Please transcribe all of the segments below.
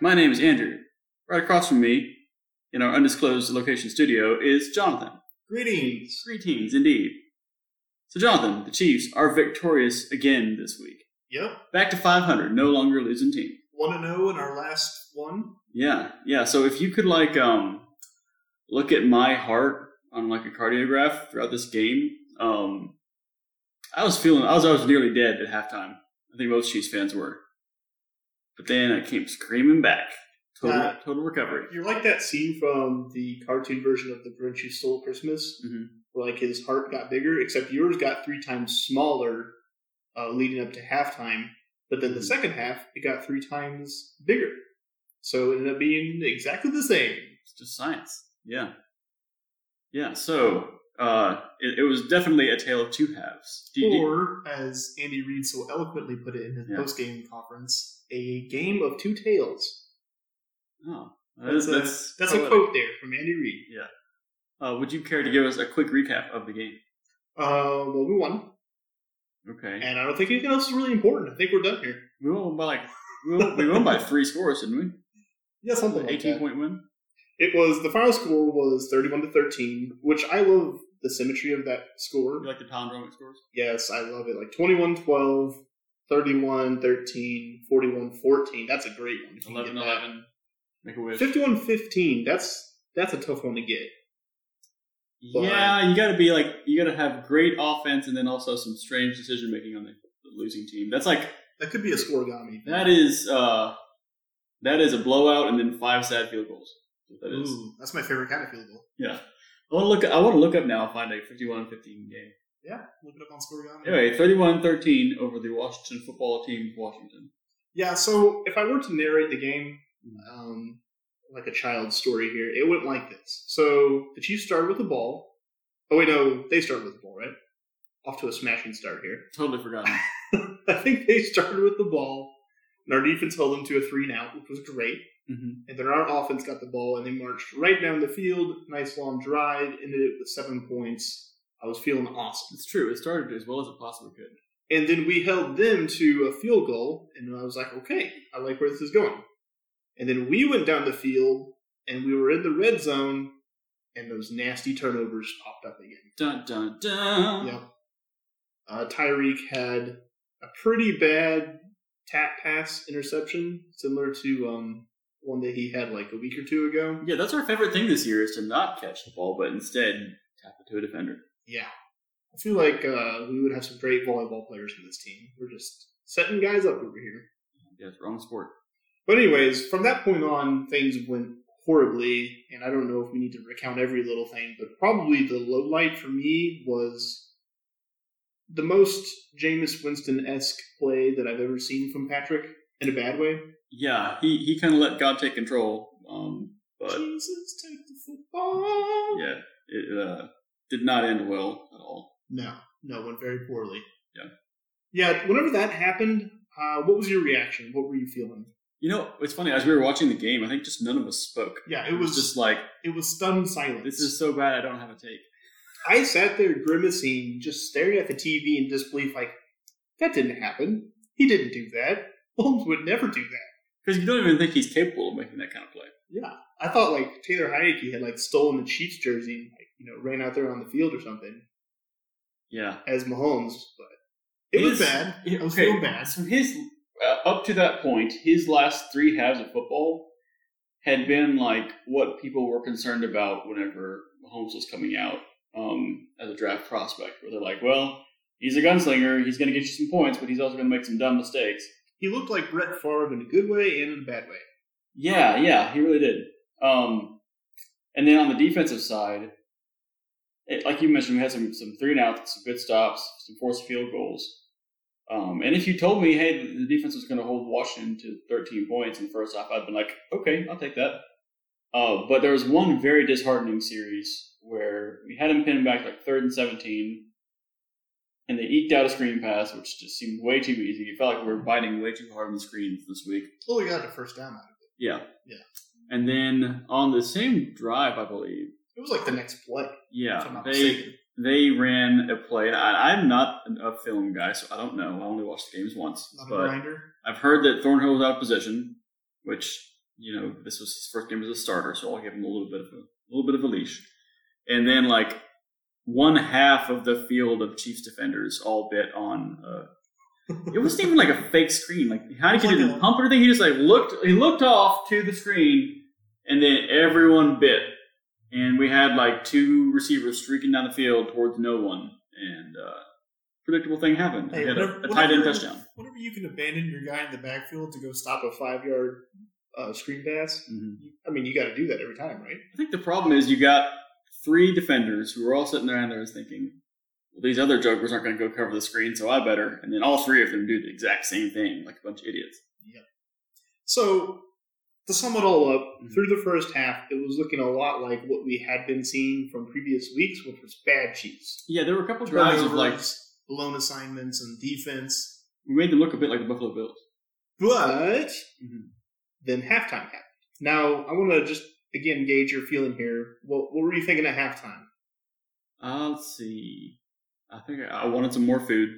My name is Andrew. Right across from me, in our undisclosed location studio, is Jonathan. Greetings. Greetings, indeed. So, Jonathan, the Chiefs are victorious again this week. Yep. Back to 500, no longer losing team. One to zero in our last one. Yeah, yeah. So if you could like um look at my heart on like a cardiograph throughout this game, um I was feeling I was I was nearly dead at halftime. I think most Chiefs fans were. But then I came screaming back. Total Uh, total recovery. You're like that scene from the cartoon version of The Grinch Who Stole Christmas, Mhm. where like his heart got bigger, except yours got three times smaller, uh, leading up to halftime. But then the Mhm. second half, it got three times bigger. So it ended up being exactly the same. It's just science. Yeah. Yeah, so uh it, it was definitely a tale of two halves. Do Or, as Andy Reid so eloquently put it in his Yeah. post-game conference, a game of two tails. oh, That's, that's, a, that's, that's a quote there from Andy Reid. Uh, would you care to give us a quick recap of the game? Uh, well, we won. Okay. And I don't think anything else is really important. I think we're done here. We won by like we won, we won by three scores, didn't we? Yeah, something like Eighteen that. point win. It was the final score was thirty-one to thirteen, which I love the symmetry of that score. You like the palindromic scores? Yes, I love it. Like 21-12, 31-13, 41-14. That's a great one. if you can 11 that. 11. Make a wish. 51-15. That's that's a tough one to get. Yeah, you got to be like you got to have great offense and then also some strange decision making on the, the losing team. That's like That could be a scorigami. that is uh that is a blowout and then five sad field goals. That is. Ooh, that's my favorite kind of field goal. Yeah. I want to look. I want to look up now. and Find a 51-15 game. Yeah, look it up on scorigami. Anyway, 31-13 over the Washington football team. of Washington. Yeah, so if I were to narrate the game, um, like a child's story here, it went like this. So the Chiefs started with the ball. Oh wait, no, they started with the ball, right? Off to a smashing start here. Totally forgotten. I think they started with the ball, and our defense held them to a three and out, which was great. hmm And then our offense got the ball, and they marched right down the field. Nice long drive, ended it with seven points. I was feeling awesome. It's true. It started as well as it possibly could. And then we held them to a field goal, and I was like, okay, I like where this is going. And then we went down the field, and we were in the red zone, and those nasty turnovers popped up again. Dun dun dun. Yep. Uh, Tyreek had a pretty bad tap pass interception, similar to um, one that he had like a week or two ago. Yeah, that's our favorite thing this year is to not catch the ball, but instead tap it to a defender. Yeah. I feel like uh, we would have some great volleyball players in this team. We're just setting guys up over here. Yeah, it's wrong sport. But anyways, from that point on, things went horribly, and I don't know if we need to recount every little thing, but probably the low light for me was the most Jameis Winston esque play that I've ever seen from Patrick in a bad way. Yeah, he, he kind of let God take control, um, but Jesus, take the football. yeah, it uh, did not end well at all. No, no, went very poorly. Yeah. Yeah, whenever that happened, uh, what was your reaction? What were you feeling? You know, it's funny. As we were watching the game, I think just none of us spoke. Yeah, it was just like, it was stunned silence. this is so bad. I don't have a take. I sat there grimacing, just staring at the TV in disbelief, like, that didn't happen. He didn't do that. Holmes would never do that. Because you don't even think he's capable of making that kind of play. Yeah. I thought, like, Taylor Heinicke had, like, stolen the Chiefs jersey you know, ran out there on the field or something Yeah, as Mahomes, but it was bad. It was okay, feeling bad. So his uh, up to that point, his last three halves of football had been like what people were concerned about whenever Mahomes was coming out um, as a draft prospect, where they're like, "Well, he's a gunslinger. He's going to get you some points, but he's also going to make some dumb mistakes." He looked like Brett Favre in a good way and in a bad way. Yeah, yeah, he really did. Um, and then on the defensive side, it, like you mentioned, we had some some three and outs, some good stops, some forced field goals. Um, and if you told me, hey, the, the defense was going to hold Washington to 13 points in the first half, I'd been like, okay, I'll take that. Uh, but there was one very disheartening series where we had him pinned back like third and 17, and they eked out a screen pass, which just seemed way too easy. It felt like we were biting way too hard on the screens this week. Well, we got a first down out of it. Yeah. Yeah. And then on the same drive, I believe, It was like the next play. yeah, they mistaken. they ran a play. And I, I'm not a film guy, so I don't know. I only watched the games once, Not a but grinder. I've heard that Thornhill was out of position, which you know this was his first game as a starter, so I'll give him a little bit of a, a little bit of a leash. And then like one half of the field of Chiefs defenders all bit on. Uh, it wasn't even like a fake screen. Like how It was he like didn't pump or anything. He just like looked. He looked off to the screen, and then everyone bit. And we had like two receivers streaking down the field towards no one, and uh, predictable thing happened. Hey, a, a tight end touchdown. Whenever you can abandon your guy in the backfield to go stop a five yard uh, screen pass, Mhm. I mean, you got to do that every time, right? I think the problem is you got three defenders who are all sitting there and they're thinking, well, these other jokers aren't going to go cover the screen, so I better. And then all three of them do the exact same thing, like a bunch of idiots. So, to sum it all up, Mhm. through the first half, it was looking a lot like what we had been seeing from previous weeks, which was bad Chiefs. Yeah, there were a couple drives of like blown assignments, and defense. we made them look a bit like the Buffalo Bills. But Mhm. then halftime happened. Now, I want to just again gauge your feeling here. What, what were you thinking at halftime? Uh, let's see. I think I I wanted some more food.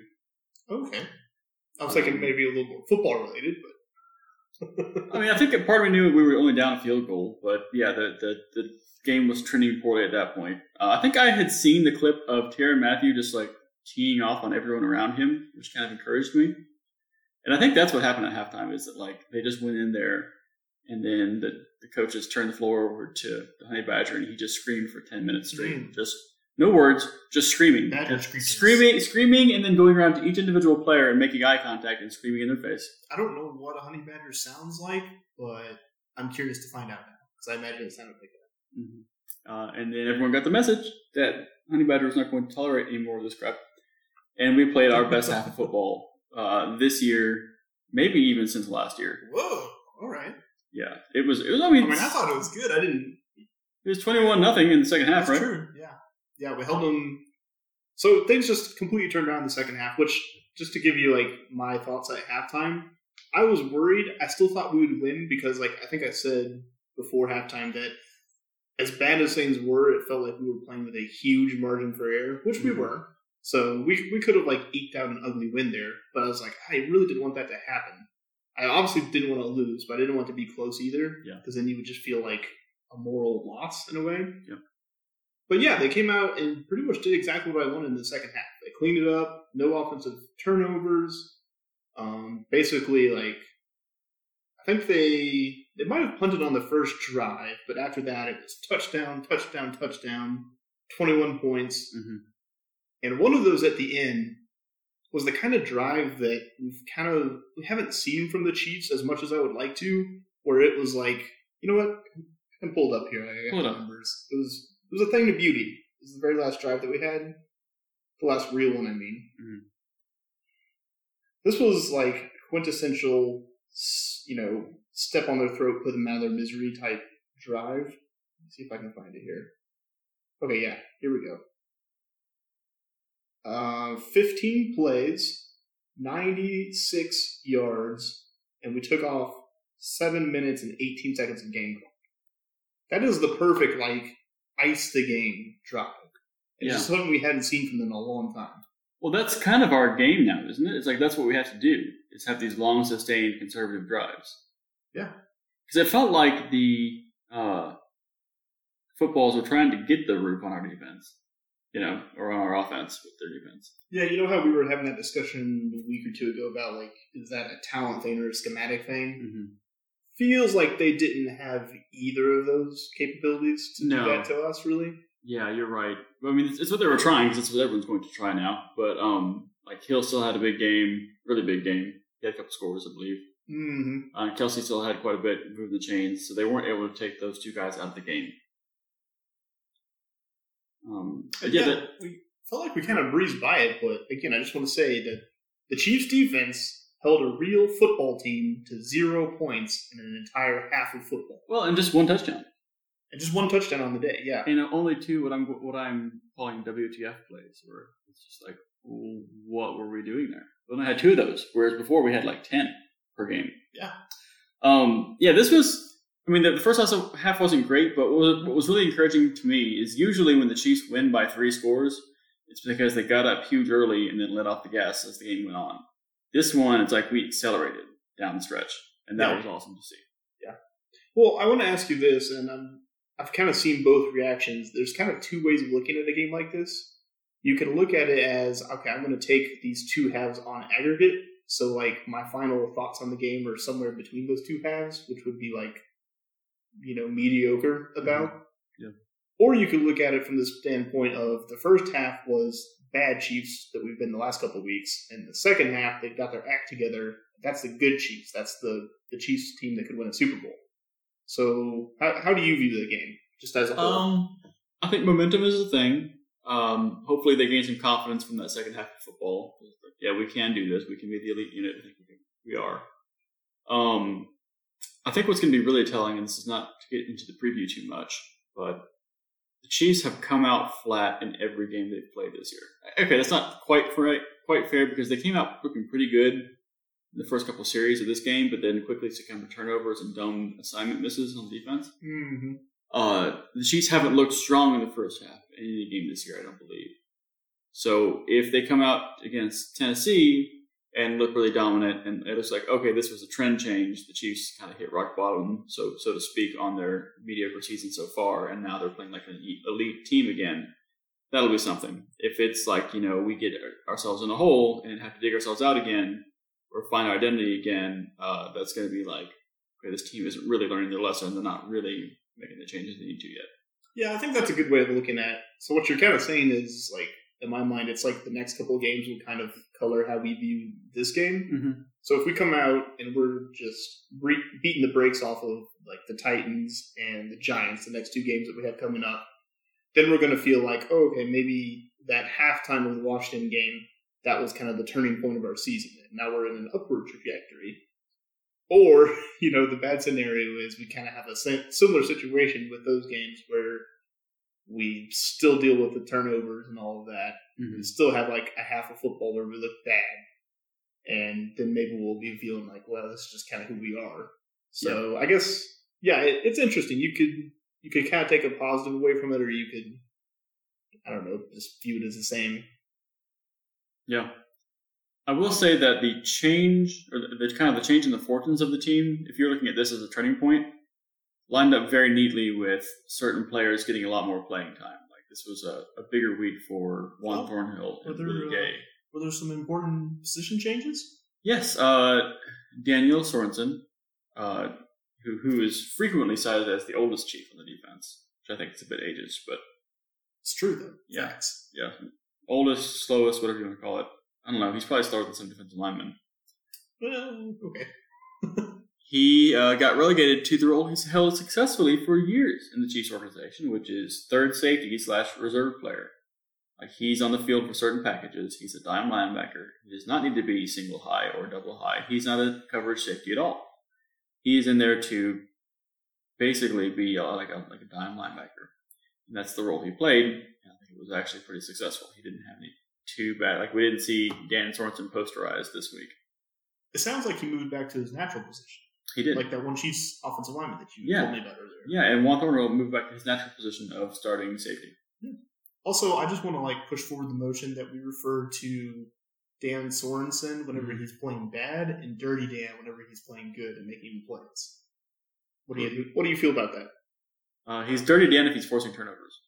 Okay. I was thinking maybe a little more football related, but I mean, I think part of me knew we were only down a field goal, but yeah, the the, the game was trending poorly at that point. Uh, I think I had seen the clip of Tyrann Mathieu just like teeing off on everyone around him, which kind of encouraged me. And I think that's what happened at halftime is that like they just went in there, and then the the coaches turned the floor over to the Honey Badger, and he just screamed for ten minutes straight, Mm. just no words, just screaming, screaming, screaming, and then going around to each individual player and making eye contact and screaming in their face. I don't know what a honey badger sounds like, but I'm curious to find out now because I imagine it sounded like that. Mhm. Uh, and then everyone got the message that Honey Badger was not going to tolerate any more of this crap. And we played our best half of football uh, this year, maybe even since last year. Whoa! All right. Yeah, it was. It was. I I mean, mean, I thought it was good. I didn't. it was twenty-one nothing in the second half, That's right? true. Yeah. Yeah, we held them. So things just completely turned around in the second half. Which, just to give you like my thoughts at halftime, I was worried. I still thought we would win because, like, I think I said before halftime that as bad as things were, it felt like we were playing with a huge margin for error, which we Mhm. were. So we we could have like eked out an ugly win there. But I was like, I really didn't want that to happen. I obviously didn't want to lose, but I didn't want to be close either. Yeah. Because then you would just feel like a moral loss in a way. Yep. But yeah, they came out and pretty much did exactly what I wanted in the second half. They cleaned it up, no offensive turnovers. Um, basically, like I think they they might have punted on the first drive, but after that it was touchdown, touchdown, touchdown, twenty one points, Mhm. and one of those at the end was the kind of drive that we've kind of we haven't seen from the Chiefs as much as I would like to, where it was like, you know what, I'm pulled up here. I got up. the numbers. It was it was a thing of beauty. This is the very last drive that we had, the last real one. I mean, Mhm. this was like quintessential, you know, step on their throat, put them out of their misery type drive. Let's see if I can find it here. Okay, yeah, here we go. Uh, 15 plays, 96 yards, and we took off 7 minutes and 18 seconds of game clock. That is the perfect, like, ice the game drive. It's Yeah. just something we hadn't seen from them in a long time. Well, that's kind of our game now, isn't it? It's like that's what we have to do. Is have these long, sustained, conservative drives. Yeah. Because it felt like the uh, footballs were trying to get the roof on our defense, you know, or on our offense with their defense. Yeah, you know how we were having that discussion a week or two ago about, like, is that a talent thing or a schematic thing? Mm-hmm. Feels like they didn't have either of those capabilities to No. do that to us, really. Yeah, you're right. I mean, it's, it's what they were trying because it's what everyone's going to try now. But um, like Hill still had a big game, really big game. He had a couple scores, I believe. Mm-hmm. Uh, Kelce still had quite a bit moving the chains, so they weren't able to take those two guys out of the game. Um, but yeah, that, we felt like we kind of breezed by it, but again, I just want to say that the Chiefs' defense held a real football team to zero points in an entire half of football, well, and just one touchdown, and just one touchdown on the day. Yeah, and only two what I'm what I'm calling WTF plays, where it's just like what were we doing there? We only had two of those, whereas before we had like ten per game. Yeah. Um, yeah, this was. I mean, the, the first half wasn't great, but what was really encouraging to me is usually when the Chiefs win by three scores, it's because they got up huge early and then let off the gas as the game went on. This one, it's like we accelerated down the stretch, and that Yeah. was awesome to see. Yeah. Well, I want to ask you this, and I'm, I've kind of seen both reactions. There's kind of two ways of looking at a game like this. You can look at it as, okay, I'm going to take these two halves on aggregate. So, like, my final thoughts on the game are somewhere between those two halves, which would be like, you know, mediocre about. Mm-hmm. Yeah. Or you could look at it from the standpoint of the first half was bad Chiefs that we've been the last couple weeks, and the second half they've got their act together. That's the good Chiefs. That's the the Chiefs team that could win a Super Bowl. So, how, how do you view the game, just as a whole? Um, I think momentum is a thing. Um, hopefully they gain some confidence from that second half of football. Like, yeah, we can do this. We can be the elite unit. I think we, we are. Um, I think what's going to be really telling, and this is not to get into the preview too much, but the Chiefs have come out flat in every game they've played this year. Okay, that's not quite right, quite fair because they came out looking pretty good in the first couple series of this game, but then quickly succumbed to turnovers and dumb assignment misses on defense. mm-hmm. Uh, the Chiefs haven't looked strong in the first half in any game this year, I don't believe. So if they come out against Tennessee and look really dominant, and it looks like okay, this was a trend change. The Chiefs kind of hit rock bottom, so so to speak, on their mediocre season so far, and now they're playing like an elite team again. That'll be something. If it's like you know we get ourselves in a hole and have to dig ourselves out again, or find our identity again, uh, that's going to be like okay, this team isn't really learning their lesson. They're not really making the changes they need to yet. Yeah, I think that's a good way of looking at. So what you're kind of saying is like, in my mind, it's like the next couple of games will kind of color how we view this game. Mm-hmm. So if we come out and we're just re- beating the brakes off of like the Titans and the Giants, the next two games that we have coming up, then we're going to feel like, oh, okay, maybe that halftime of the Washington game, that was kind of the turning point of our season. And now we're in an upward trajectory. Or, you know, the bad scenario is we kind of have a similar situation with those games where we still deal with the turnovers and all of that. We mm-hmm. still have like a half a football where we look bad. And then maybe we'll be feeling like, well, this is just kind of who we are. So I guess, yeah, it, it's interesting. You could you could kind of take a positive away from it, or you could, I don't know, just view it as the same. Yeah. I will say that the change, or the, the kind of the change in the fortunes of the team, if you're looking at this as a turning point, lined up very neatly with certain players getting a lot more playing time. Like this was a, a bigger week for Juan Well, Thornhill and whether, Willie uh, Gay. Were there some important position changes? Yes, uh, Daniel Sorensen, uh, who who is frequently cited as the oldest chief on the defense, which I think is a bit ageist, but It's true though. Yeah. Facts. yeah, oldest, slowest, whatever you want to call it. I don't know. He's probably slower than some defensive linemen. Well, okay. He uh, got relegated to the role he's held successfully for years in the Chiefs organization, which is third safety slash reserve player. Like he's on the field for certain packages. He's a dime linebacker. He does not need to be single high or double high. He's not a coverage safety at all. He's in there to basically be uh, like a like a dime linebacker, and that's the role he played. And it was actually pretty successful. He didn't have any too bad. Like we didn't see Dan Sorensen posterized this week. It sounds like he moved back to his natural position, He did. like that one Chiefs offensive lineman that you Yeah. told me about earlier. Yeah, and Juan Thornhill moved back to his natural position of starting safety. Also, I just want to like push forward the motion that we refer to Dan Sorensen whenever Mhm. he's playing bad, and Dirty Dan whenever he's playing good and making plays. What do you What do you feel about that? Uh, he's dirty Dan if he's forcing turnovers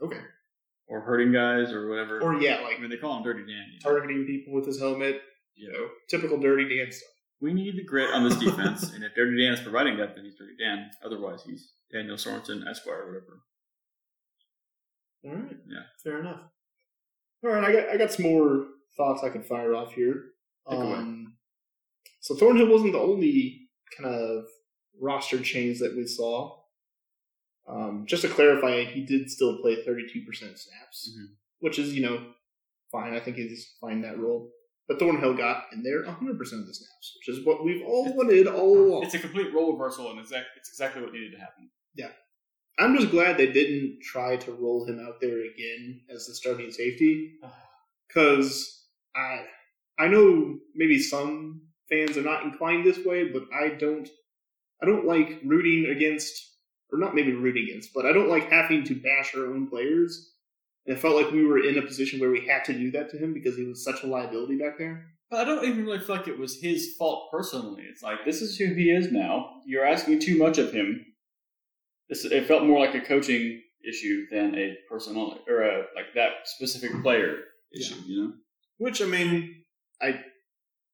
Okay. or hurting guys or whatever. Or yeah, I like mean, they call him Dirty Dan. you know. targeting people with his helmet. You know, typical Dirty Dan stuff. We need the grit on this defense, and if Dirty Dan is providing that, then he's Dirty Dan. Otherwise, he's Daniel Sorensen, Esquire, or whatever. All right. Yeah. Fair enough. All right, I got I got some more thoughts I could fire off here. Um, so Thornhill wasn't the only kind of roster change that we saw. Um, just to clarify, he did still play 32% snaps, Mhm. which is, you know, fine. I think he's fine in that role. But Thornhill got in there 100% of the snaps, which is what we've all wanted all along. It's a complete role reversal, and it's, it's exactly what needed to happen. Yeah. I'm just glad they didn't try to roll him out there again as the starting safety because I I know maybe some fans are not inclined this way, but I don't I don't like rooting against or not maybe rooting against, but I don't like having to bash our own players. And it felt like we were in a position where we had to do that to him because he was such a liability back there. But I don't even really feel like it was his fault personally. It's like this is who he is now. You're asking too much of him. This it felt more like a coaching issue than a personal or a like that specific player issue. You know. Which I mean, I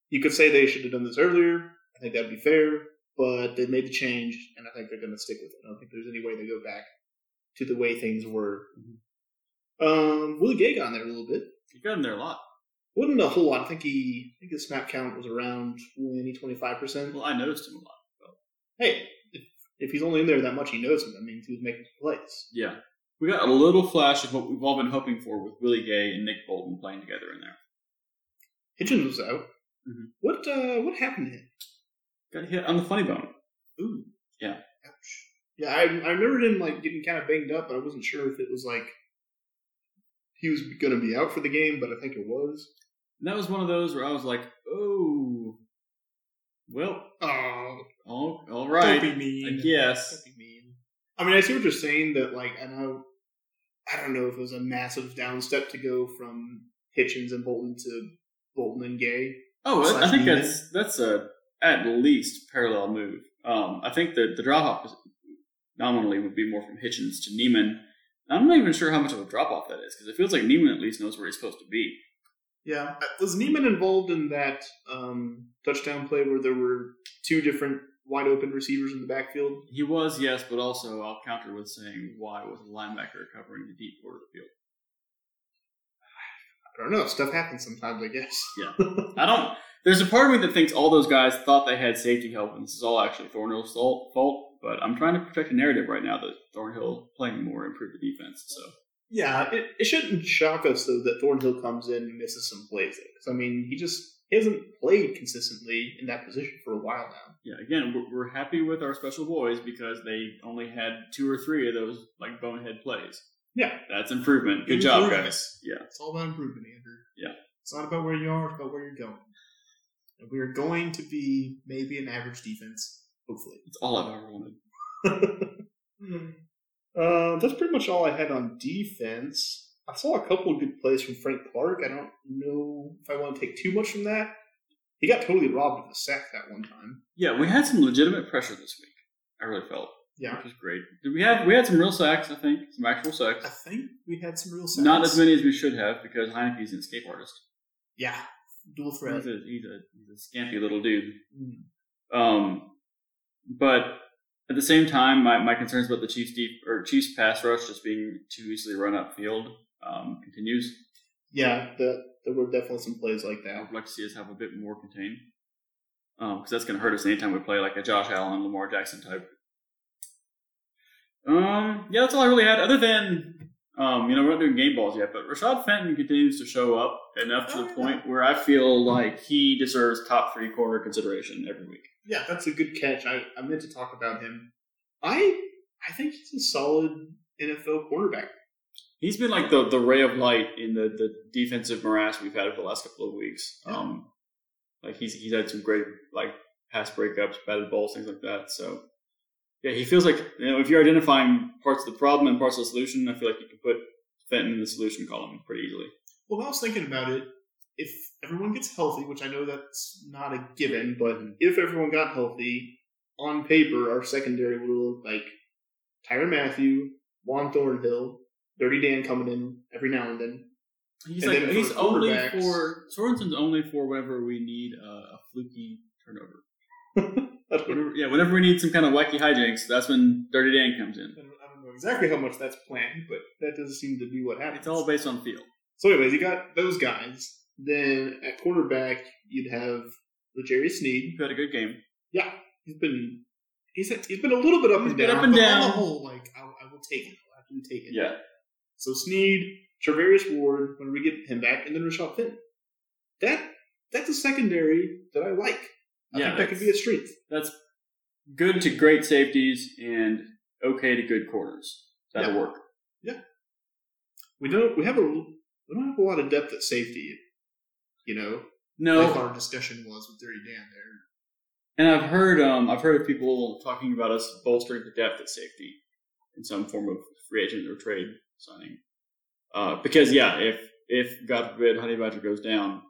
you could say they should have done this earlier. I think that'd be fair, but they made the change, and I think they're going to stick with it. I don't think there's any way they go back to the way things were. Mm-hmm. Um, Willie Gay got in there a little bit. He got in there a lot. Wasn't a whole lot. I think he, I think his snap count was around 20, 25 percent. Well, I noticed him a lot. Hey, if, if he's only in there that much, he knows him. That means he was making plays. Yeah. We got a little flash of what we've all been hoping for with Willie Gay and Nick Bolton playing together in there. Hitchens was out. Mhm. What uh, what happened to him? Got hit on the funny bone. Ooh. Yeah. Ouch. Yeah, I, I remember him like getting kind of banged up, but I wasn't sure if it was like he was going to be out for the game, but I think it was. And that was one of those where I was like, oh, well, Oh, all, all right. Don't be mean. I guess. Don't be mean. I mean, I see what you're saying. That like I know, I don't know if it was a massive downstep to go from Hitchens and Bolton to Bolton and Gay. Oh, I- I think Niemann. that's that's a at least parallel move. Um, I think the the drop off nominally would be more from Hitchens to Niemann. I'm not even sure how much of a drop off that is because it feels like Niemann at least knows where he's supposed to be. Yeah, was Niemann involved in that um, touchdown play where there were two different wide open receivers in the backfield? He was, yes, but also I'll counter with saying why was a linebacker covering the deep part of the field? I don't know. Stuff happens sometimes, I guess. Yeah. I don't. There's a part of me that thinks all those guys thought they had safety help, and this is all actually Thornhill's fault. But I'm trying to protect a narrative right now that Thornhill playing more improved the defense. So Yeah, it, it shouldn't shock us though that Thornhill comes in and misses some plays. Because I mean, he just he hasn't played consistently in that position for a while now. yeah, again, we're, we're happy with our special boys because they only had two or three of those like bonehead plays. Yeah. That's improvement. Good job, guys. Yeah. It's all about improvement, Andrew. Yeah. It's not about where you are; it's about where you're going. And we are going to be maybe an average defense, hopefully. It's all I've ever wanted. uh, that's pretty much all I had on defense. I saw a couple of good plays from Frank Clark. I don't know if I want to take too much from that. He got totally robbed of a sack that one time. Yeah, we had some legitimate pressure this week. I really felt, Yeah, which was great. Did we have we had some real sacks? I think some actual sacks. I think we had some real sacks. Not as many as we should have because Heinicke's an escape artist. Yeah, dual threat. He's a, he's a he's a scampy little dude. Mm. Um, but at the same time, my, my concerns about the Chiefs deep or Chiefs pass rush just being too easily run upfield um, continues. Yeah, the, there were definitely some plays like that. I'd like to see us have a bit more contained because that's going to hurt us anytime we play like a Josh Allen, Lamar Jackson type. Um, yeah, that's all I really had. Other than um, you know, we're not doing game balls yet, but Rashad Fenton continues to show up enough to Oh, the point where I feel like he deserves top three corner consideration every week. Yeah, that's a good catch. I, I meant to talk about him. I I think he's a solid NFL cornerback. He's been like the, the ray of light in the, the defensive morass we've had over the last couple of weeks. Yeah. Um, like he's he's had some great like pass breakups, batted balls, things like that. So yeah, he feels like you know if you're identifying parts of the problem and parts of the solution, I feel like you can put Fenton in the solution column pretty easily. Well, I was thinking about it. If everyone gets healthy, which I know that's not a given, but mm-hmm. if everyone got healthy, on paper, our secondary would look like Tyrann Mathieu, Juan Thornhill, Dirty Dan coming in every now and then. He's And like then he's only for Sorensen's only for whenever we need a, a fluky turnover. That's what, Whenever, yeah, whenever we need some kind of wacky hijinks, that's when Dirty Dan comes in. I don't I don't know exactly how much that's planned, but that doesn't seem to be what happens. It's all based on feel. So, anyways, you got those guys. Then at quarterback, you'd have L'Jarius Sneed. You've had a good game. Yeah, he's been he's he's been a little bit up He's and been down, up and but down. on the whole, like I, I will take it. I'll take it. Yeah. So Sneed, Charvarius Ward, when we get him back, and then Rashad Fenton. That that's a secondary that I like. I Yeah, think that could be a strength. That's good to great safeties and okay to good corners. That'll Yeah. work. Yeah. We don't. We have a we don't have a lot of depth at safety. You know, No, thought our discussion was with Dirty Dan there. and I've heard um, I've heard of people talking about us bolstering the depth at safety in some form of free agent or trade signing. Uh, because yeah, if if God forbid Honey Badger goes down,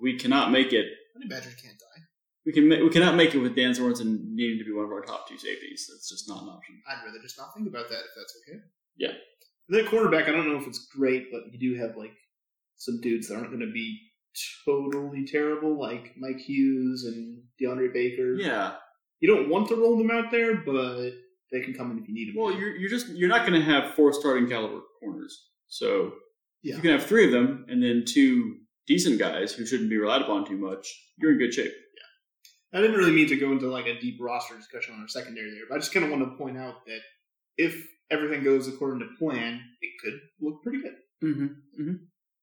we cannot make it. Honey Badger can't die. We can we cannot make it with Dan Sorensen needing to be one of our top two safeties. That's just not an option. I'd rather just not think about that if that's okay. Yeah. And then cornerback, I don't know if it's great, but you do have like some dudes that aren't going to be totally terrible, like Mike Hughes and DeAndre Baker. Yeah. You don't want to roll them out there, but they can come in if you need them. Well, you're you're just you're not going to have four starting caliber corners. So Yeah. you can have three of them and then two decent guys who shouldn't be relied upon too much, you're in good shape. I didn't really mean to go into like a deep roster discussion on our secondary there, but I just kind of want to point out that if everything goes according to plan, it could look pretty good. Mm-hmm.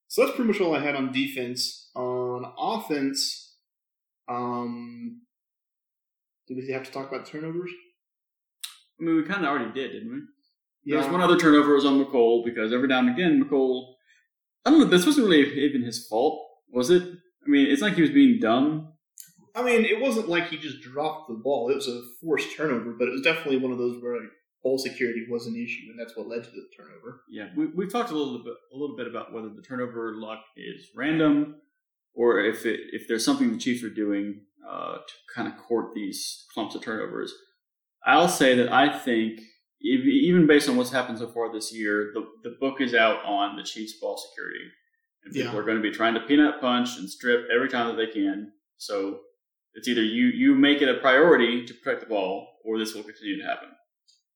So that's pretty much all I had on defense. On offense, um, do we have to talk about turnovers? I mean, we kind of already did, didn't we? There was one other turnover was on Mecole because every now and again Mecole, I don't know. This wasn't really even his fault, was it? I mean, it's like he was being dumb. I mean, it wasn't like he just dropped the ball. It was a forced turnover, but it was definitely one of those where like, ball security was an issue, and that's what led to the turnover. Yeah, we we've talked a little bit a little bit about whether the turnover luck is random or if it if there's something the Chiefs are doing uh, to kind of court these clumps of turnovers. I'll say that I think if, even based on what's happened so far this year, the the book is out on the Chiefs' ball security, and people Yeah. are going to be trying to peanut punch and strip every time that they can. So it's either you you make it a priority to protect the ball, or this will continue to happen.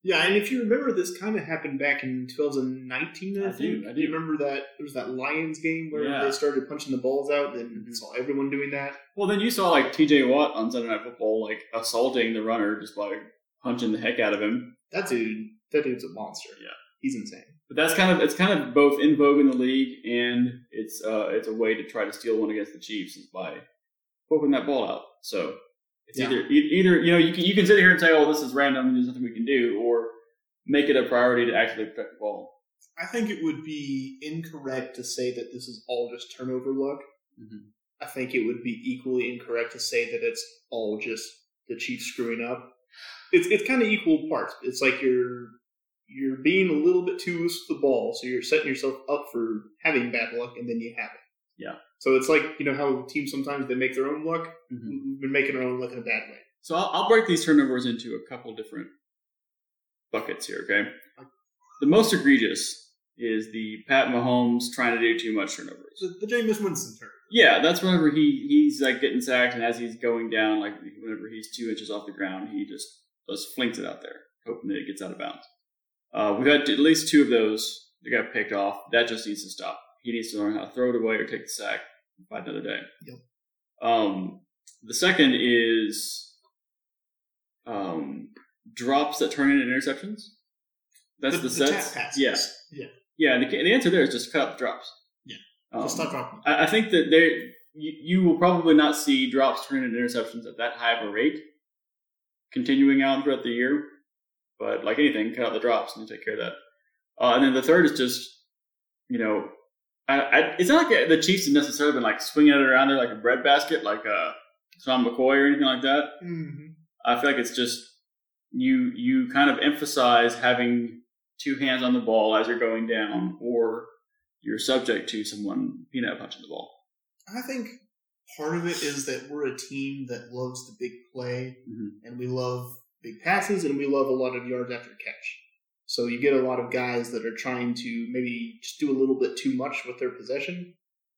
Yeah, and if you remember, this kind of happened back in 2019. I, I do, think. I do. You remember that there was that Lions game where Yeah. they started punching the balls out, and Mhm. saw everyone doing that. Well, then you saw like T.J. Watt on Sunday Night Football, like assaulting the runner just by punching the heck out of him. That dude, that dude's a monster. Yeah. he's insane. But that's kind of it's kind of both in vogue in the league, and it's uh it's a way to try to steal one against the Chiefs is by poking that ball out. So it's Yeah. either either you know you can you can sit here and say, oh, this is random and there's nothing we can do, or make it a priority to actually protect the ball. I think it would be incorrect to say that this is all just turnover luck. Mhm. I think it would be equally incorrect to say that it's all just the Chiefs screwing up. It's it's kind of equal parts. It's like you're you're being a little bit too loose with the ball, so you're setting yourself up for having bad luck, and then you have it. Yeah. So it's like you know how teams sometimes they make their own luck. Mhm. We've been making our own luck in a bad way. So I'll, I'll break these turnovers into a couple different buckets here. Okay, the most egregious is the Pat Mahomes trying to do too much turnovers. The, the Jameis Winston turn. Yeah, that's whenever he he's like getting sacked, and as he's going down, like whenever he's two inches off the ground, he just just flinks it out there, hoping that it gets out of bounds. Uh, we've had at least two of those that got picked off. That just needs to stop. He needs to learn how to throw it away or take the sack by another day. Yep. Um, the second is um, drops that turn into interceptions. That's the, the sets. tap passes. Yeah, yeah. yeah. The, the answer there is just cut out the drops. Yeah. Um, Just stop dropping. I, I think that there you, you will probably not see drops turn into interceptions at that high of a rate continuing out throughout the year. But like anything, cut out the drops and take care of that. Uh, and then the third is just, you know, I, I, it's not like the Chiefs have necessarily been like swinging it around there like a bread basket, like uh, Sean McCoy or anything like that. Mm-hmm. I feel like it's just you you kind of emphasize having two hands on the ball as you're going down, or you're subject to someone peanut punching the ball. I think part of it is that we're a team that loves the big play, Mhm. and we love big passes, and we love a lot of yards after catch. So you get a lot of guys that are trying to maybe just do a little bit too much with their possession.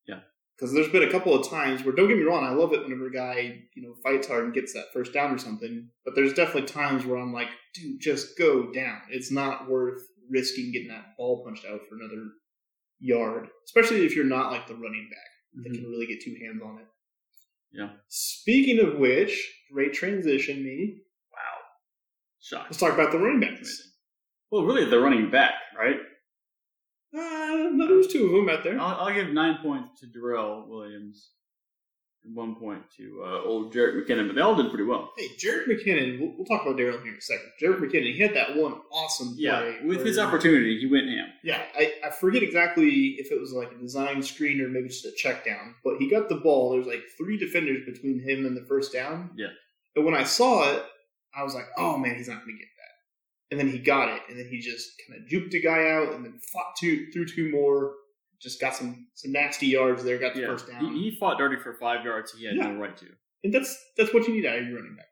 Yeah. Because there's been a couple of times where, don't get me wrong, I love it whenever a guy you know fights hard and gets that first down or something. But there's definitely times where I'm like, dude, just go down. It's not worth risking getting that ball punched out for another yard, especially if you're not like the running back that mm-hmm. can really get two hands on it. Yeah. Speaking of which, great transition, me. Wow, shock. Let's talk about the running backs. Amazing. Well, really, the running back, right? Uh, no, there's two of them out there. I'll, I'll give nine points to Darrell Williams at one point to uh, old Jerick McKinnon, but they all did pretty well. Hey, Jerick McKinnon. We'll, we'll talk about Daryl here in a second. Jerick McKinnon. He had that one awesome Yeah, play with his opportunity, he went ham. Yeah, I, I forget exactly if it was like a design screen or maybe just a check down, but he got the ball. There's like three defenders between him and the first down. Yeah. But when I saw it, I was like, oh man, he's not going to get that. And then he got it, and then he just kind of juked a guy out and then fought two, through two more, just got some, some nasty yards there, got the Yeah, first down. he, he fought dirty for five yards. He had Yeah. no right to. and that's that's what you need out of your running back.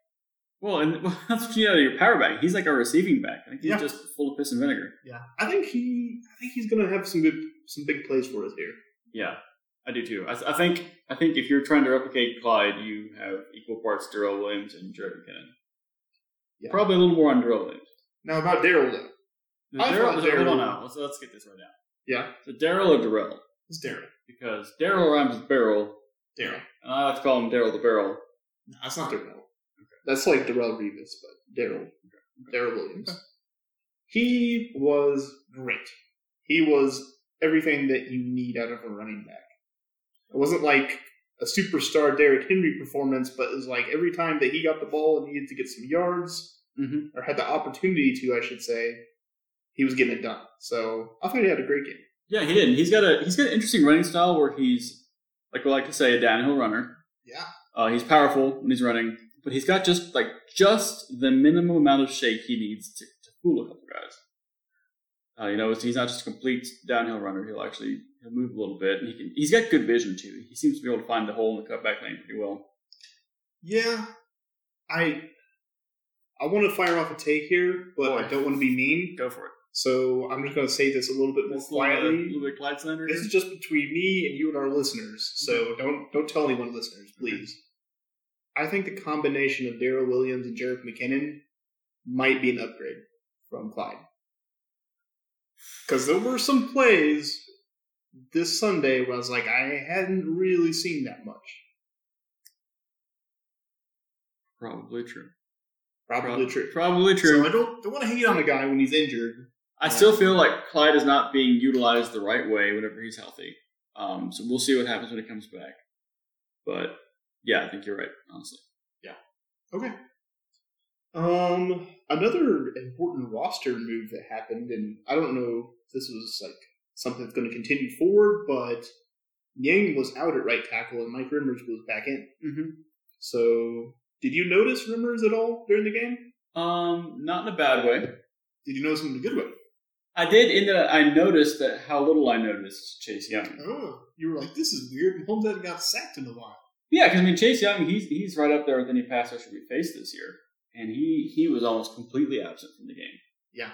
Well, and well, that's what you know. Your power back. He's like our receiving back. I think he's Yeah. just full of piss and vinegar. Yeah. I think he I think he's going to have some good some big plays for us here. Yeah, I do too. I, I think I think if you're trying to replicate Clyde, you have equal parts Darrell Williams and Jerick McKinnon. Yeah. Probably a little more on Darrell Williams. Now about Daryl though. I Darrell, thought hold on now. Let's, let's get this right now. Yeah. So Daryl or Darrell? It's Daryl. Because Daryl rhymes with barrel, Daryl. and I like to call him Daryl the Barrel. No, that's not Darrell. That's like Darrelle Revis, but Daryl. Daryl Williams. He was great. He was everything that you need out of a running back. It wasn't like a superstar Derrick Henry performance, but it was like every time that he got the ball and needed to get some yards, Mm-hmm. or had the opportunity to, I should say, he was getting it done. So I thought he had a great game. Yeah, he did. He's got a he's got an interesting running style where he's like we like to say a downhill runner. Yeah. Uh, he's powerful when he's running, but he's got just like just the minimum amount of shake he needs to, to fool a couple guys. Uh, you know, he's not just a complete downhill runner. He'll actually he'll move a little bit, and he can. He's got good vision too. He seems to be able to find the hole in the cutback lane pretty well. Yeah. I I want to fire off a take here, but I don't want to be mean. Go for it. So I'm just going to say this a little bit more This little, quietly. little bit Clyde. This is just between me and you and our listeners, so don't don't tell anyone, listeners, please. I think the combination of Daryl Williams and Jerick McKinnon might be an upgrade from Clyde, because there were some plays this Sunday where I was like, I hadn't really seen that much. probably true. Probably Prob- true. Probably true. So I don't don't want to hate on a guy when he's injured. I still feel like Clyde is not being utilized the right way whenever he's healthy. Um, so we'll see what happens when he comes back. But yeah, I think you're right, honestly. Yeah. Okay. Um, another important roster move that happened, and I don't know if this was like something that's going to continue forward, but Niang was out at right tackle and Mike Remmers was back in. Mm-hmm. So, did you notice Remmers at all during the game? Um, not in a bad way. Did you notice him in a good way? I did in that I noticed that how little I noticed Chase Young. Oh, you were like, this is weird. Mahomes hasn't got sacked in a while. Yeah, because I mean Chase Young, he's he's right up there with any pass rusher we faced this year, and he he was almost completely absent from the game. Yeah.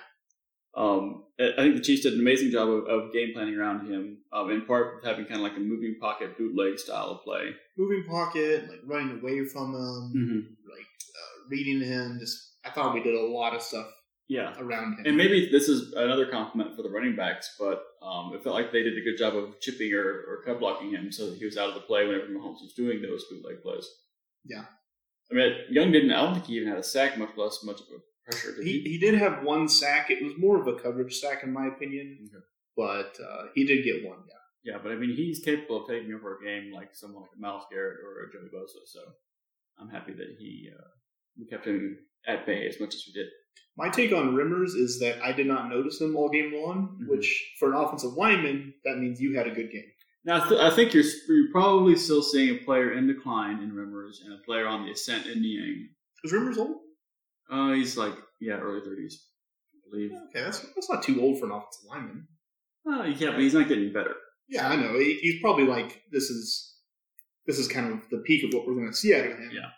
Um, I think the Chiefs did an amazing job of, of game planning around him. Um, in part with having kind of like a moving pocket bootleg style of play. Moving pocket, like running away from him, Mm-hmm. like uh, reading him. Just, I thought we did a lot of stuff Yeah, around him. and maybe this is another compliment for the running backs, but um, it felt like they did a good job of chipping or, or cut blocking him so that he was out of the play whenever Mahomes was doing those bootleg plays. Yeah. I mean, Young didn't. I don't think he even had a sack, much less much of a He, he? did have one sack. It was more of a coverage sack, in my opinion. Okay. But uh, he did get one. Yeah. Yeah, but I mean, he's capable of taking over a game like someone like a Myles Garrett or a Joey Bosa. So I'm happy that he uh, we kept him at bay as much as we did. My take on Remmers is that I did not notice him all game long, Mhm. which for an offensive lineman that means you had a good game. Now, I, th- I think you're, you're probably still seeing a player in decline in Remmers and a player on the ascent in Niang. Is Remmers old? Uh, he's like yeah, early 30s, I believe. Okay, that's that's not too old for an offensive lineman. Uh, yeah, but he's not getting better. Yeah, I know. He, he's probably like this is this is kind of the peak of what we're going to see out of him. Yeah.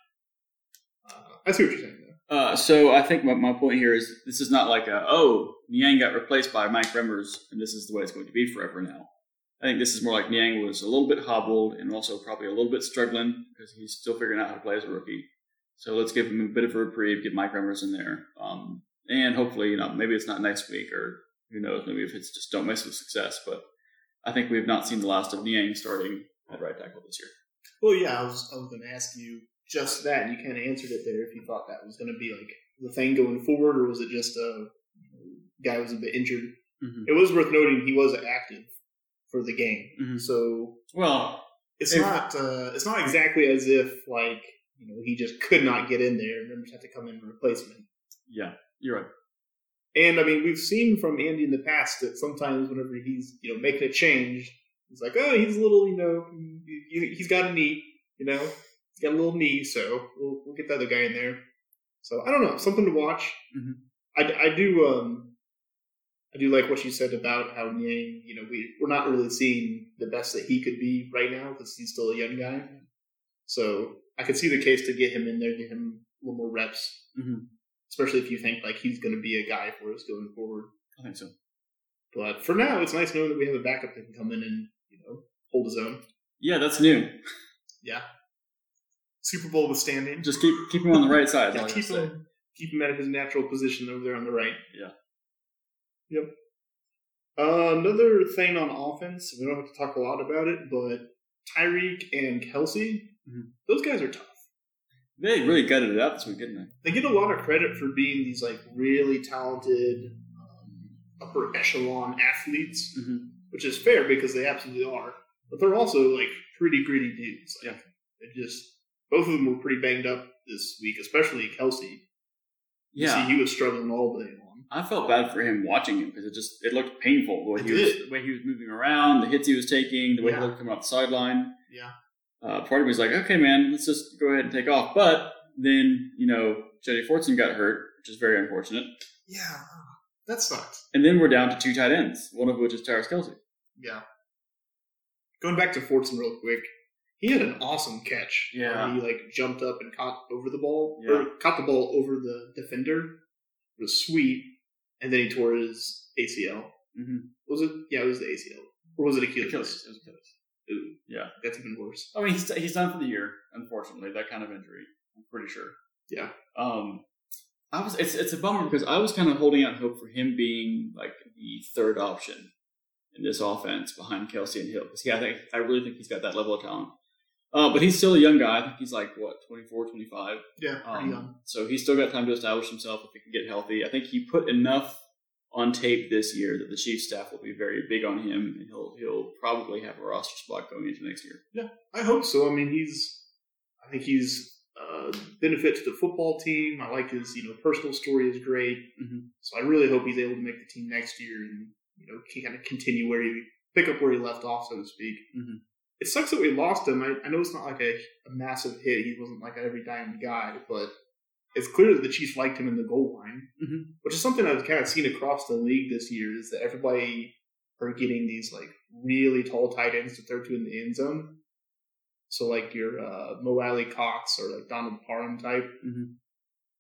Uh, I see what you're saying. Though. Uh, so I think my, my point here is this is not like a oh Niang got replaced by Mike Remmers and this is the way it's going to be forever now. I think this is more like Niang was a little bit hobbled and also probably a little bit struggling because he's still figuring out how to play as a rookie. So let's give him a bit of a reprieve, get Mike Remmers in there, um, and hopefully you know maybe it's not next week or who knows maybe if it's just don't mess with success. But I think we have not seen the last of Niang starting at right tackle this year. Well, yeah, I was I was going to ask you just that, and you kind of answered it there. If you thought that was going to be like the thing going forward, or was it just a guy was a bit injured? Mhm. It was worth noting he was active for the game. Mhm. So Well, It's If- not. Uh, it's not exactly as if like you know he just could not get in there and then just had to come in and replacement. Yeah, you're right. And I mean, we've seen from Andy in the past that sometimes whenever he's you know making a change, he's like, oh, he's a little you know he, he's got a knee, you know, he's got a little knee, so we'll we'll get the other guy in there. So I don't know, something to watch. Mhm. I, I do um I do like what you said about how Niang, you know, we we're not really seeing the best that he could be right now because he's still a young guy. So I could see the case to get him in there, get him a little more reps, Mhm. especially if you think like he's going to be a guy for us going forward. I think so. But for now, it's nice knowing that we have a backup that can come in and you know hold his own. Yeah, that's new. Yeah. Super Bowl withstanding. Just keep keep him on the right side. Yeah, keep him keep him at his natural position over there on the right. Yeah. Yep. Uh, another thing on offense, we don't have to talk a lot about it, but Tyreek and Kelce, Mhm. those guys are tough. They really gutted it out this week, didn't they? They get a lot of credit for being these like really talented um, upper echelon athletes, Mm-hmm. which is fair because they absolutely are. But they're also like pretty gritty dudes. Like, Yeah. They just both of them were pretty banged up this week, especially Kelce. You Yeah, see, he was struggling all day long. I felt bad for him watching him because it just it looked painful the way It he was did. the way he was moving around, the hits he was taking, the way Yeah. he looked coming off the sideline. Yeah. Uh, part of me was like, okay, man, let's just go ahead and take off. But then you know, Jody Fortson got hurt, which is very unfortunate. Yeah, that sucks. And then we're down to two tight ends, one of which is Travis Kelce. Yeah. Going back to Fortson real quick, he had an awesome catch. Yeah. he like jumped up and caught over the ball, Yeah. or caught the ball over the defender. It was sweet, and then he tore his ACL. Mm-hmm. Was it? Yeah, it was the ACL, or was it Achilles? Achilles. It was Achilles. Ooh, Yeah. that's even worse. I mean, he's he's done for the year. Unfortunately, that kind of injury. I'm pretty sure. Yeah. Um, I was. It's it's a bummer because I was kind of holding out hope for him being like the third option in this offense behind Kelce and Hill because I think I really think he's got that level of talent. Uh, but he's still a young guy. I think he's like what 24, 25. Yeah, pretty Um, young. So he's still got time to establish himself if he can get healthy. I think he put enough on tape this year that the Chiefs staff will be very big on him, and he'll he'll probably have a roster spot going into next year. Yeah, I hope so. I mean, he's. I think he's uh, benefit to the football team. I like his, you know, personal story is great. Mhm. So I really hope he's able to make the team next year and you know can kind of continue where he pick up where he left off, so to speak. Mhm. It sucks that we lost him. I, I know it's not like a, a massive hit. He wasn't like an every dime guy, but it's clear that the Chiefs liked him in the goal line, Mhm. which is something I've kind of seen across the league this year. Is that everybody are getting these like really tall tight ends to throw to in the end zone. So like your uh, Mo Alie-Cox or like Donald Parham type. Mhm.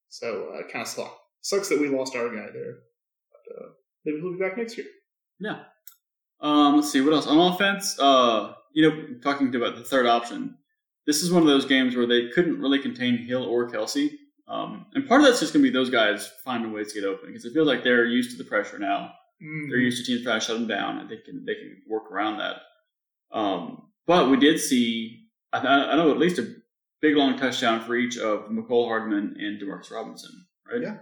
So uh, kind of sucks. Sucks that we lost our guy there. But uh, maybe he'll be back next year. Yeah. Um, let's see what else on offense. Uh, you know, talking about the third option. This is one of those games where they couldn't really contain Hill or Kelce, um, and part of that's just going to be those guys finding ways to get open because it feels like they're used to the pressure now. They're used to teams trying to shut them down, and they can they can work around that. Um, but we did see, I, I know at least a big long touchdown for each of Mecole Hardman and Demarcus Robinson, right? Yeah.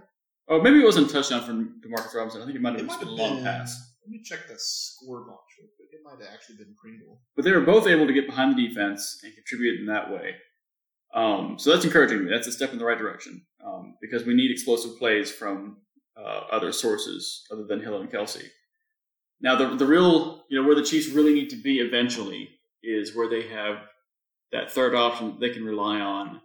Oh, maybe it wasn't a touchdown from Demarcus Robinson. I think it might have It just been a long been- pass. Let me check the score box. It might have actually been Pringle. but they were both able to get behind the defense and contribute in that way. Um, so that's encouraging me. That's a step in the right direction um, because we need explosive plays from uh, other sources other than Hill and Kelce. Now, the the real, you know, where the Chiefs really need to be eventually is where they have that third option that they can rely on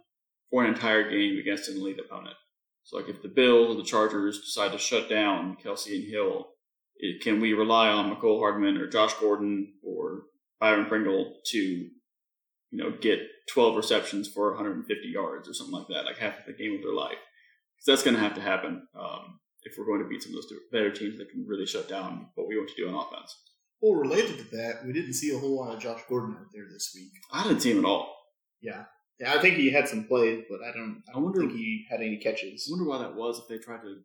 for an entire game against an elite opponent. So, like if the Bills or the Chargers decide to shut down Kelce and Hill, it, can we rely on Mecole Hardman or Josh Gordon or Byron Pringle to, you know, get 12 receptions for 150 yards or something like that, like half of the game of their life? Because that's going to have to happen um, if we're going to beat some of those better teams that can really shut down what we want to do on offense. Well, related to that, we didn't see a whole lot of Josh Gordon out there this week. I didn't see him at all. Yeah. Yeah, I think he had some plays, but I don't, I I don't wonder- think he had any catches. I wonder why that was if they tried to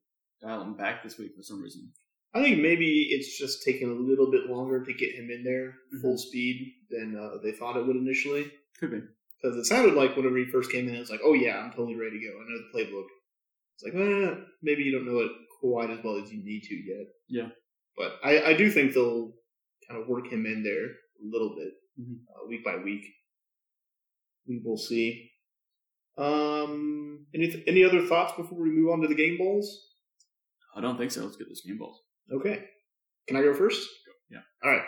dial him back this week for some reason. I think maybe it's just taking a little bit longer to get him in there full speed than uh, they thought it would initially. Could be. Because it sounded like whenever he first came in, it was like, oh yeah, I'm totally ready to go. I know the playbook. It's like, eh, maybe you don't know it quite as well as you need to yet. Yeah. But I, I do think they'll kind of work him in there a little bit, Mhm. uh, week by week. we will see. Um, any any other thoughts before we move on to the game balls? I don't think so. Let's get those game balls. Okay, can I go first? Yeah. All right.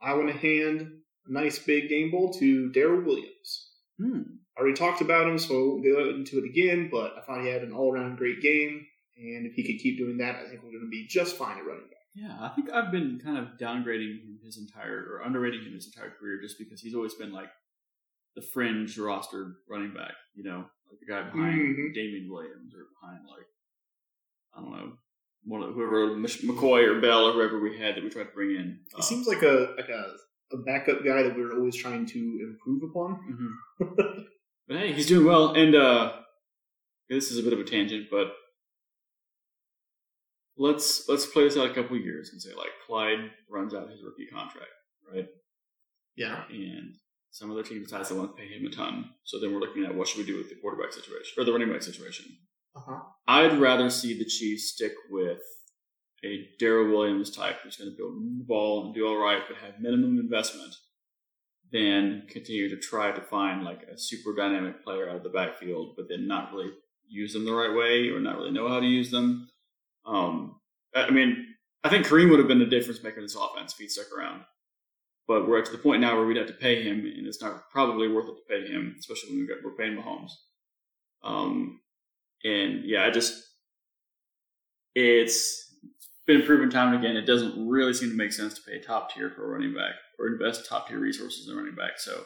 I want to hand nice big game ball to Darrel Williams. Hmm. I already talked about him, so I won't go into it again. But I thought he had an all around great game, and if he could keep doing that, I think we're going to be just fine at running back. Yeah, I think I've been kind of downgrading him his entire or underrating him his entire career just because he's always been like the fringe roster running back, you know, like the guy behind Mhm. Damien Williams or behind like I don't know, one of whoever McCoy or Bell or whoever we had that we tried to bring in. He seems like a like a, a backup guy that we're always trying to improve upon. hmm but hey, he's doing well, and uh this is a bit of a tangent, but let's let's play this out a couple years and say like Clyde runs out his rookie contract, right? Yeah. and some other team decides they want to pay him a ton. So then we're looking at what should we do with the quarterback situation or the running back situation. Uh-huh. I'd rather see the Chiefs stick with a Darrel Williams type who's going to build the ball and do all right, but have minimum investment, than continue to try to find like a super dynamic player out of the backfield, but then not really use them the right way or not really know how to use them. Um, I mean, I think Kareem would have been the difference maker in this offense if he'd stuck around. But we're at the point now where we'd have to pay him, and it's not probably worth it to pay him, especially when we're paying Mahomes. Um, and yeah, I just it's been proven time and again. It doesn't really seem to make sense to pay top tier for a running back or invest top tier resources in a running back. So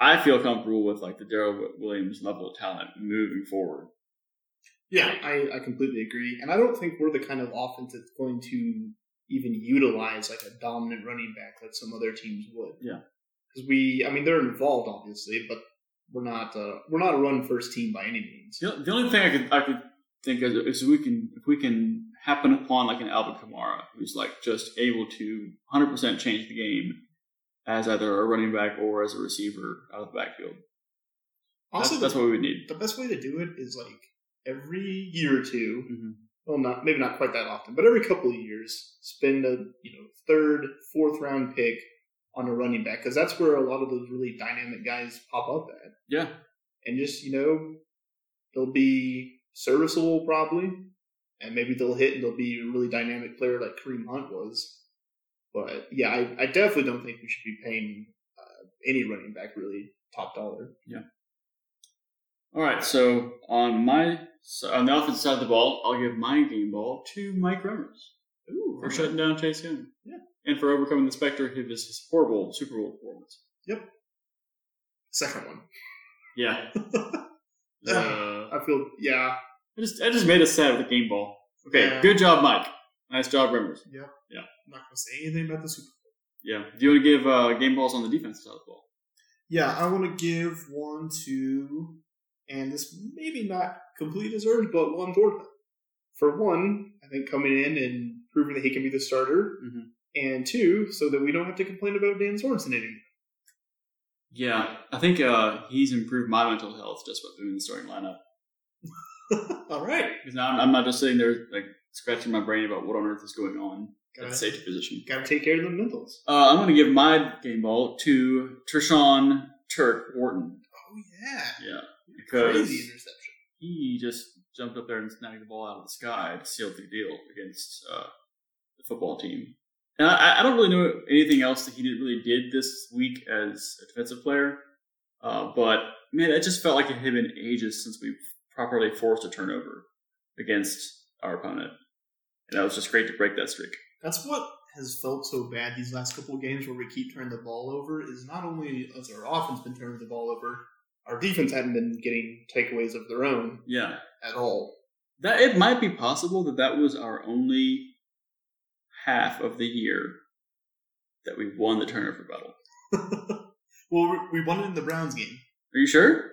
I feel comfortable with like the Darrel Williams level of talent moving forward. Yeah, I, I completely agree. And I don't think we're the kind of offense that's going to even utilize like a dominant running back that some other teams would. Yeah. Because we, I mean, they're involved obviously, but we're not uh, we're not a run first team by any means. The, the only thing I could I could think of is we can if we can happen upon like an Alvin Kamara who's like just able to 100% change the game as either a running back or as a receiver out of the backfield. Also, that's, that's what we would need. the best way to do it is like every year or 2 Mhm. well, not maybe not quite that often, but every couple of years, spend a you know third, fourth round pick on a running back because that's where a lot of those really dynamic guys pop up at, Yeah, and just you know they'll be serviceable probably, and maybe they'll hit and they'll be a really dynamic player like Kareem Hunt was. But yeah, I, I definitely don't think we should be paying uh, any running back really top dollar. Yeah. All right, so on my so on the offensive side of the ball, I'll give my game ball to Mike Remmers Ooh, for shutting down Chase Young. Yeah. and for overcoming the specter of his, his horrible Super Bowl performance. Yep. second one. Yeah, uh, I feel yeah. I just I just made us sad with the game ball. Okay, Yeah. good job, Mike. Nice job, Remmers. Yeah. Yeah. I'm not gonna say anything about the Super Bowl. Yeah. Do you want to give uh, game balls on the defensive side of the ball? Yeah, I want to give one to, and this maybe not completely deserved, but Juan Thornhill. For one, I think coming in and proving that he can be the starter, Mhm. and two, so that we don't have to complain about Dan Sorensen anymore. Yeah, I think uh, he's improved my mental health just by being in the starting lineup. All right, Because now I'm, I'm not just sitting there like scratching my brain about what on earth is going on gotta, the safety position. gotta take care of the mentals. Uh, I'm going to give my game ball to Tershawn Turk Wharton. Oh yeah, Yeah, because crazy interception. he just jumped up there and snagged the ball out of the sky to seal the deal against uh, the football team. And I, I don't really know anything else that he did really did this week as a defensive player, uh, but man, it just felt like it had been ages since we've properly forced a turnover against our opponent, and that was just great to break that streak. That's what has felt so bad these last couple of games where we keep turning the ball over. Is not only has our offense been turning the ball over, our defense hadn't been getting takeaways of their own Yeah, at all. that it might be possible that that was our only half of the year that we won the turnover battle. well, we- we won it in the Browns game. Are you sure?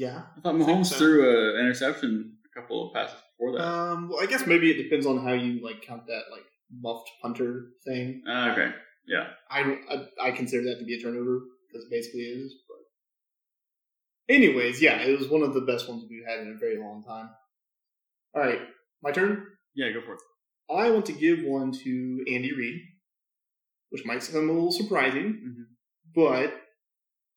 Yeah. I thought Mahomes so. threw an interception a couple of passes before that. Um. Well, I guess maybe it depends on how you like count that like muffed punter thing. Ah, okay, yeah, I I, I consider that to be a turnover because it basically is. But anyways, yeah, it was one of the best ones we've had in a very long time. All right, my turn. yeah. Go for it. I want to give one to Andy Reid, which might sound a little surprising, Mhm. but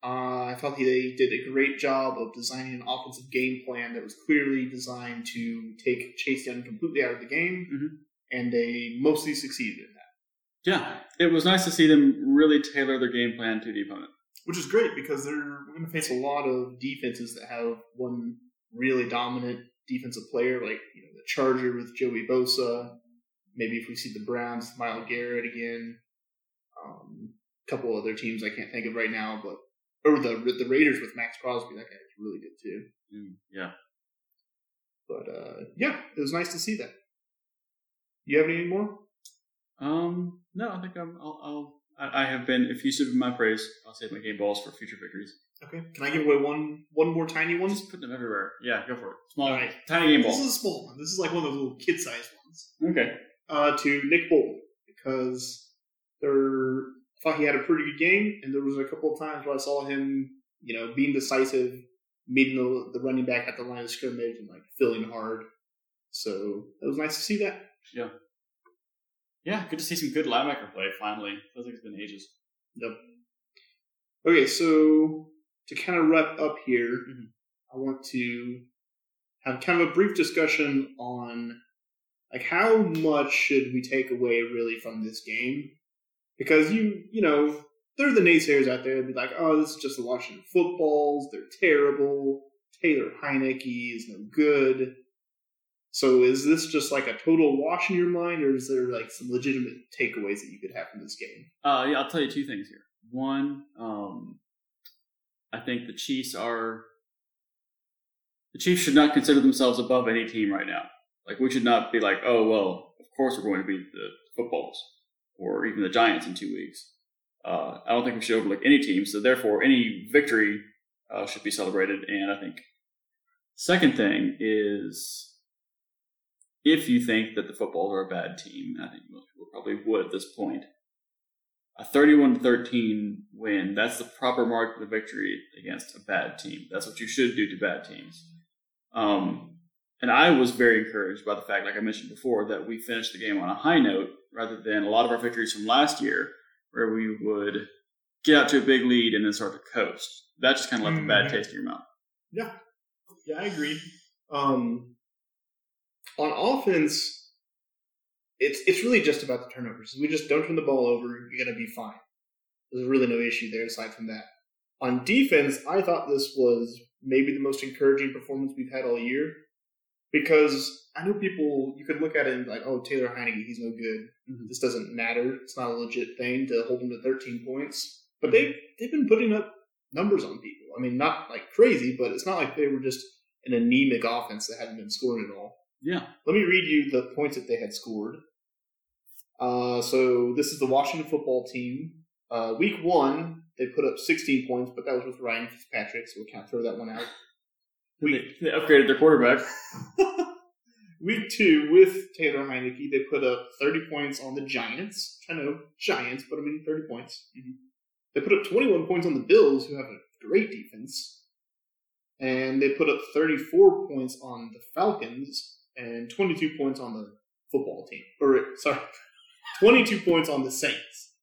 Uh, I thought they did a great job of designing an offensive game plan that was clearly designed to take Chase Young completely out of the game, Mhm. and they mostly succeeded in that. Yeah, it was nice to see them really tailor their game plan to the opponent. Which is great because they're going to face a lot of defenses that have one really dominant defensive player, like you know the Charger with Joey Bosa. Maybe if we see the Browns, Myles Garrett again. Um, a couple other teams I can't think of right now, but or the the Raiders with Maxx Crosby. That guy guy's really good too. Mm, yeah. But uh, yeah, it was nice to see that. You have any more? Um, no, I think I'm, I'll, I'll I, have been effusive in my praise. I'll save my game balls for future victories. Okay. Can I give away one one more tiny one? Just put them everywhere. Yeah, go for it. Small, right. tiny game ball. This is a small one. This is like one of those little kid sized ones. Okay. uh, to Nick Bolton because there I thought he had a pretty good game, and there was a couple of times where I saw him, you know, being decisive, meeting the, the running back at the line of scrimmage and like filling hard. So it was nice to see that. Yeah, Yeah, good to see some good linebacker play finally. Feels like it's been ages. Yep. Okay, so to kind of wrap up here, Mhm. I want to have kind of a brief discussion on like how much should we take away really from this game? Because you you know there are the naysayers out there that be like, oh, this is just the Washington footballs. They're terrible. Taylor Heinicke is no good. So is this just like a total wash in your mind, or is there like some legitimate takeaways that you could have from this game? Uh, yeah, I'll tell you two things here. One, um, I think the Chiefs are the Chiefs should not consider themselves above any team right now. Like we should not be like, oh well, of course we're going to beat the footballs or even the Giants in two weeks. Uh, I don't think we should overlook any team. So therefore, any victory uh, should be celebrated. And I think second thing is if you think that the footballs are a bad team, I think most people probably would at this point a 31 to 13 win, that's the proper mark of the victory against a bad team. That's what you should do to bad teams. Um, and I was very encouraged by the fact, like I mentioned before, that we finished the game on a high note rather than a lot of our victories from last year where we would get out to a big lead and then start to coast. That just kind of left a bad Mhm. taste in your mouth. Yeah, yeah, I agree. Um, on offense, it's it's really just about the turnovers. We just don't turn the ball over. You're gonna be fine. There's really no issue there aside from that. On defense, I thought this was maybe the most encouraging performance we've had all year because I know people you could look at it and be like, oh, Taylor Heinicke, he's no good. Mhm. This doesn't matter. It's not a legit thing to hold him to 13 points. But they they've been putting up numbers on people. I mean, not like crazy, but it's not like they were just an anemic offense that hadn't been scoring at all. Yeah. Let me read you the points that they had scored. Uh, so this is the Washington football team. Uh, week one, they put up 16 points, but that was with Ryan Fitzpatrick, so we can't throw that one out. They, they upgraded their quarterback. Week two, with Taylor Heinicke, they put up 30 points on the Giants. I know, Giants, but I mean 30 points. Mm-hmm. They put up 21 points on the Bills, who have a great defense. And they put up 34 points on the Falcons and 22 points on the football team. Or, sorry, 22 points on the Saints.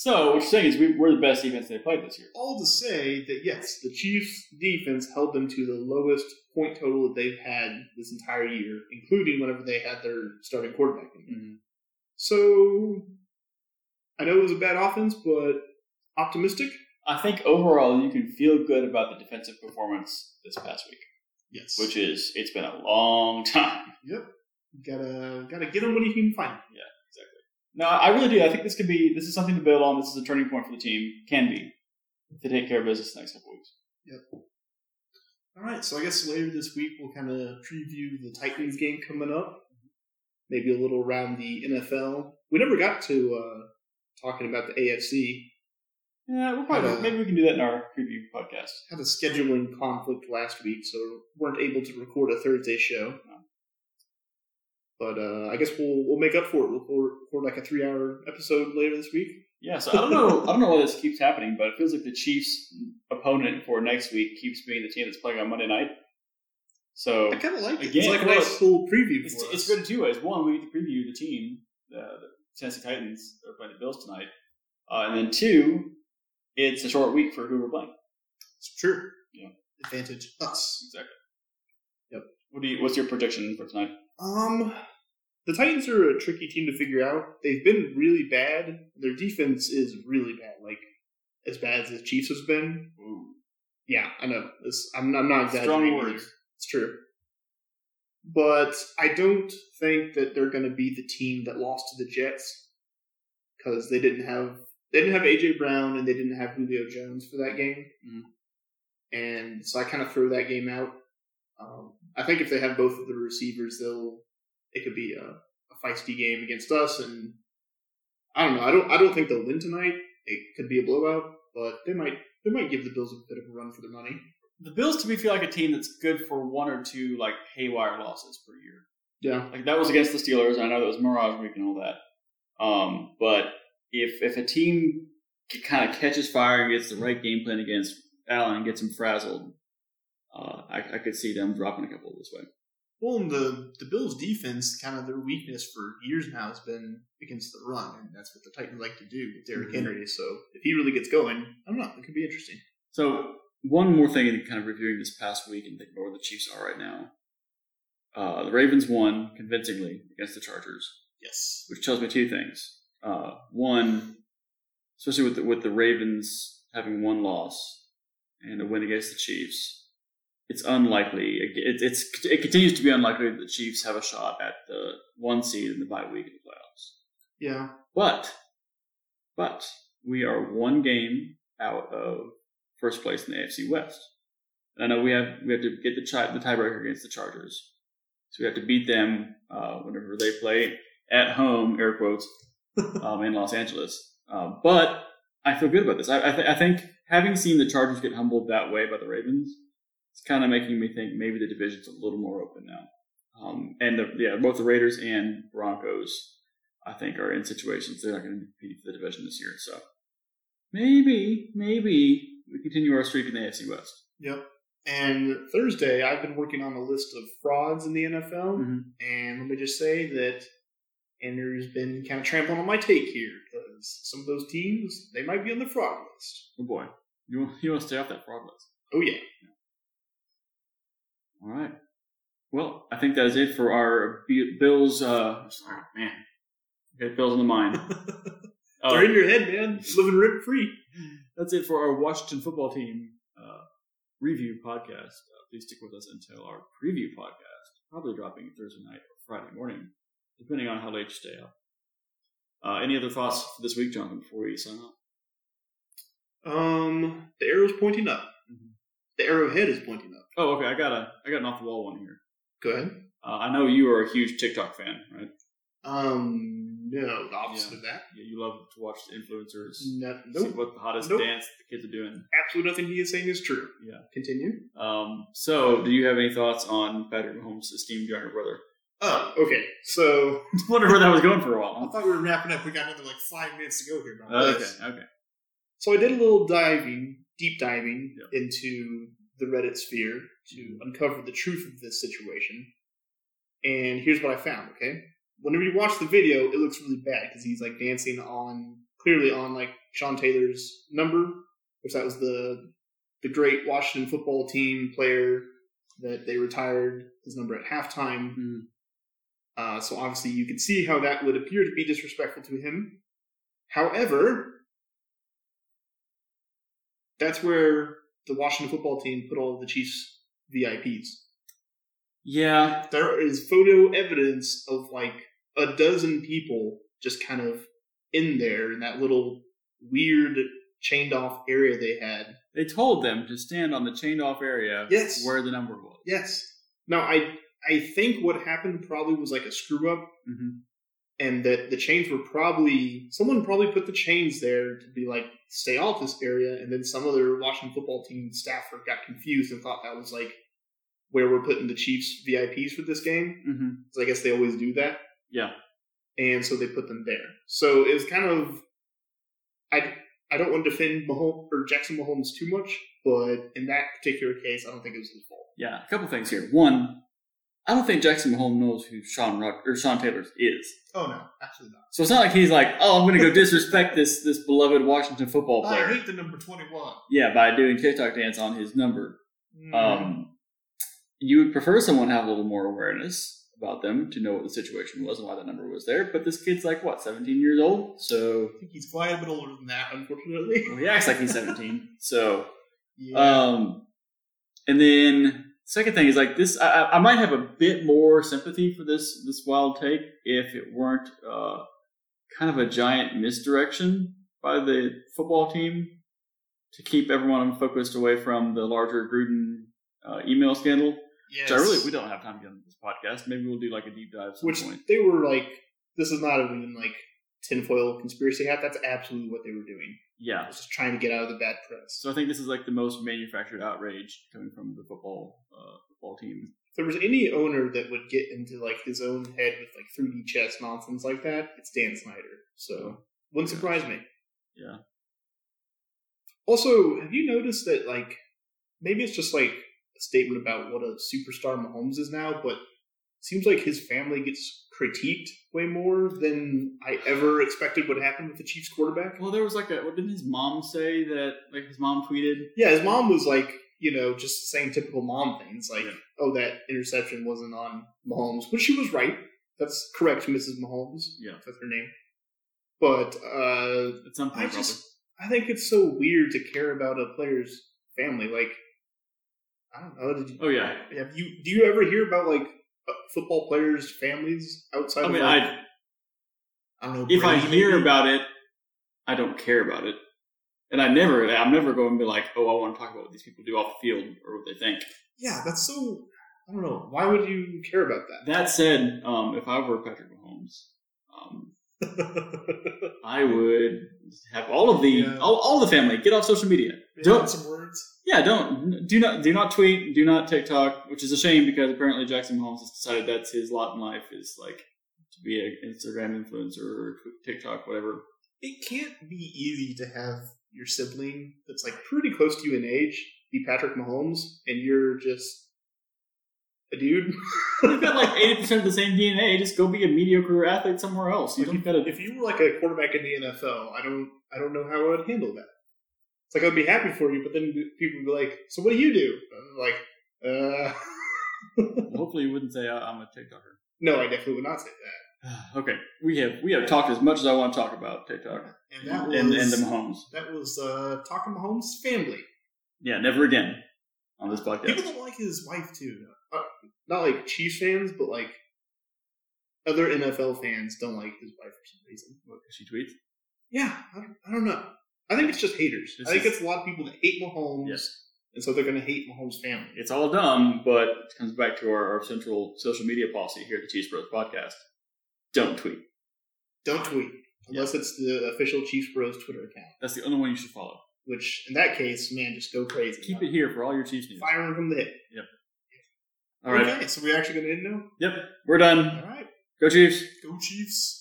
So what you're saying is we, we're the best defense they played this year. All to say that, yes, the Chiefs' defense held them to the lowest point total that they've had this entire year, including whenever they had their starting quarterback in there. So I know it was a bad offense, but optimistic. I think overall you can feel good about the defensive performance this past week, Yes. which is it's been a long time. yep. Gotta gotta get them when you can find them. No, I really do. I think this could be this is something to build on. This is a turning point for the team. Can be if they take care of business the next couple weeks. Yep. All right. So I guess later this week we'll kind of preview the Titans game coming up. Maybe a little around the NFL. We never got to uh, talking about the AFC. Yeah, we'll probably maybe we can do that in our preview podcast. Had a scheduling conflict last week, so weren't able to record a Thursday show. But uh, I guess we'll we'll make up for it. We'll record, record like a three hour episode later this week. Yeah, so I don't know. I don't know why this keeps happening, but it feels like the Chiefs' opponent for next week keeps being the team that's playing on Monday night. So I kind of like it. Again, it's like a nice little preview it's, it's good in two ways. One, we get to preview the team, uh, the Tennessee Titans. They're playing the Bills tonight, uh, and then two, it's a short week for who we're playing. It's true. Yeah. Advantage us. Exactly. Yep. What do you? What's your prediction for tonight? Um, the Titans are a tricky team to figure out. They've been really bad. Their defense is really bad, like as bad as the Chiefs has been. Ooh. Yeah, I know. This, I'm, I'm not Strong words. It's true. But I don't think that they're going to be the team that lost to the Jets because they didn't have they didn't have AJ Brown and they didn't have Julio Jones for that game, Mhm. and so I kind of throw that game out. Um, I think if they have both of the receivers, they'll it could be a, a feisty game against us, and I don't know. I don't I don't think they'll win tonight. It could be a blowout, but they might they might give the Bills a bit of a run for their money. The Bills to me feel like a team that's good for one or two like haywire losses per year. Yeah, Like that was against the Steelers. I know that was Mirage Week and all that. Um, but if if a team kind of catches fire and gets the right game plan against Allen and gets him frazzled, uh, I, I could see them dropping a couple this way. Well, and the the Bills' defense, kind of their weakness for years now, has been against the run, and that's what the Titans like to do with Derrick Mhm. Henry. So if he really gets going, I don't know, it could be interesting. So one more thing in kind of reviewing this past week and thinking about where the Chiefs are right now. Uh, the Ravens won convincingly against the Chargers. Yes. which tells me two things. Uh, one, especially with the, with the Ravens having one loss and a win against the Chiefs, it's unlikely. It, it's it continues to be unlikely that the Chiefs have a shot at the one seed in the bye week in the playoffs. Yeah. But, but we are one game out of first place in the AFC West. And I know we have we have to get the chi- the tiebreaker against the Chargers, so we have to beat them uh, whenever they play at home, air quotes, um, in Los Angeles. Uh, but I feel good about this. I, I, th- I think having seen the Chargers get humbled that way by the Ravens, it's kind of making me think maybe the division's a little more open now. Um, and the, yeah, both the Raiders and Broncos, I think, are in situations they're not going to compete for the division this year. So maybe, maybe we continue our streak in the AFC West. Yep. And Thursday, I've been working on a list of frauds in the NFL, Mhm. and let me just say that Andrew's been kind of trampling on my take here because some of those teams they might be on the fraud list. Oh boy, you want, you want to stay off that fraud list. Oh yeah. All right. Well, I think that is it for our Bills. Uh, sorry, man, okay, Bills on the mind. Uh, They're in your head, man. Living rent free. that's it for our Washington football team uh, review podcast. Uh, please stick with us until our preview podcast, probably dropping Thursday night or Friday morning, depending on how late you stay up. Uh, any other thoughts for this week, Jonathan, before we sign off? Um, the arrow's pointing up. Mhm. The arrowhead is pointing up. Oh, okay. I got a I got an off the wall one here. Go ahead. Uh, I know you are a huge TikTok fan, right? Um, no, the opposite Yeah. of that. Yeah, you love to watch the influencers. No, See what the hottest Nope. dance the kids are doing. Absolutely nothing he is saying is true. Yeah. Continue. Um, so, do you have any thoughts on Patrick Mahomes' esteemed younger brother? Oh, okay. So wonder where that was going for a while. I thought we were wrapping up. We got another like five minutes to go here. Okay, okay. So I did a little diving, deep diving Yep. into the Reddit sphere to uncover the truth of this situation. And here's what I found. Okay, whenever you watch the video, it looks really bad because he's like dancing on clearly on like Sean Taylor's number, which that was the the great Washington football team player that they retired his number at halftime. Mhm. Uh, so obviously you can see how that would appear to be disrespectful to him. However, that's where the Washington football team put all of the Chiefs VIPs. Yeah, There is photo evidence of like a dozen people just kind of in there in that little weird chained off area they had. they told them to stand on the chained off area Yes. where the number was. Yes. Now I I think what happened probably was like a screw up hmm and that the chains were probably someone probably put the chains there to be like stay off this area and then some other Washington football team staffer got confused and thought that was like where we're putting the Chiefs VIPs for this game. hmm So I guess they always do that. Yeah. And so they put them there. So it was kind of I I don't want to defend Mahomes or Jackson Mahomes too much, but in that particular case, I don't think it was his fault. Yeah, a couple things here. One, I don't think Jackson Mahomes knows who Sean Rock or Sean Taylor is. Oh no, absolutely not. So it's not like he's like, oh, I'm going to go disrespect this this beloved Washington football player. I hate the number twenty-one. Yeah, by doing TikTok dance on his number. Mm. Um, you would prefer someone have a little more awareness about them to know what the situation was and why that number was there. But this kid's like what, 17 years old? So I think he's quite a bit older than that, unfortunately. well, he acts like he's 17. So yeah. um, and then second thing is like this. I, I- might have a bit more sympathy for this this wild take if it weren't uh, kind of a giant misdirection by the football team to keep everyone focused away from the larger Gruden uh, email scandal. yes. Which I really we don't have time to get on this podcast. Maybe we'll do like a deep dive Which point. they were like, this is not even like tinfoil conspiracy hat. That's absolutely what they were doing. Yeah. Just trying to get out of the bad press. So I think this is like the most manufactured outrage coming from the football uh, football team. If there was any owner that would get into like his own head with like 3D chess nonsense like that, it's Dan Snyder. So wouldn't surprise me. Yeah. Also, have you noticed that like maybe it's just like a statement about what a superstar Mahomes is now, but it seems like his family gets critiqued way more than I ever expected would happen with the Chiefs quarterback. Well, there was like a. What didn't his mom say that? Like his mom tweeted. Yeah, his mom was like, you know, just saying typical mom things like, Yeah. "Oh, that interception wasn't on Mahomes," which she was right. That's correct, Mrs. Mahomes. Yeah. That's her name. But uh, At some point, I probably. just I think it's so weird to care about a player's family. Like, I don't know. Did you, Oh, yeah. Have you? Do you ever hear about like football players' families outside? I of mean, like, I I don't know. if I hear maybe? about it, I don't care about it, and I never. I'm never going to be like, oh, I want to talk about what these people do off the field or what they think. yeah, that's so. I don't know. Why would you care about That That said, um, if I were Patrick Mahomes, um? I would have all of the Yeah. all, all the family get off social media. Don't some words. Yeah, don't do not do not tweet, do not TikTok, which is a shame because apparently Jackson Mahomes has decided that's his lot in life is like to be an Instagram influencer or TikTok, whatever. It can't be easy to have your sibling that's like pretty close to you in age be Patrick Mahomes, and you're just dude. You've got like eighty percent of the same DNA. Just go be a mediocre athlete somewhere else. You Like, don't gotta. if you were like a quarterback in the NFL, I don't, I don't know how I would handle that. It's like I'd be happy for you, but then people would be like, "So what do you do?" I'm like, uh, Hopefully, you wouldn't say "I- I'm a TikToker. no, I definitely would not say that. okay, we have we have talked as much as I want to talk about TikTok And that was and and the Mahomes. that was uh, talking Mahomes' family. Yeah, never again on this podcast. People don't like his wife too. Uh, Uh, not like Chiefs fans, but like other NFL fans don't like his wife for some reason. What, she tweets. Yeah, I don't, I don't know. I think it's just haters. This I think is- it's a lot of people that hate Mahomes, Yes. and so they're going to hate Mahomes' family. It's all dumb, but it comes back to our, our central social media policy here at the Chiefs Bros podcast. Don't tweet. Don't tweet unless it's the official Chiefs Bros Twitter account. That's the only one you should follow. Which, in that case, man, just go crazy. Keep it here for all your Chiefs news. Fire 'em from the hip. All right. Okay, so we're actually going to end now. Yep. We're done. All right, Go Chiefs. go Chiefs.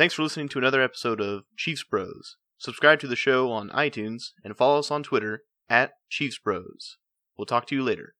Thanks for listening to another episode of Chiefs Bros. Subscribe to the show on iTunes and follow us on Twitter at Chiefs Bros. We'll talk to you later.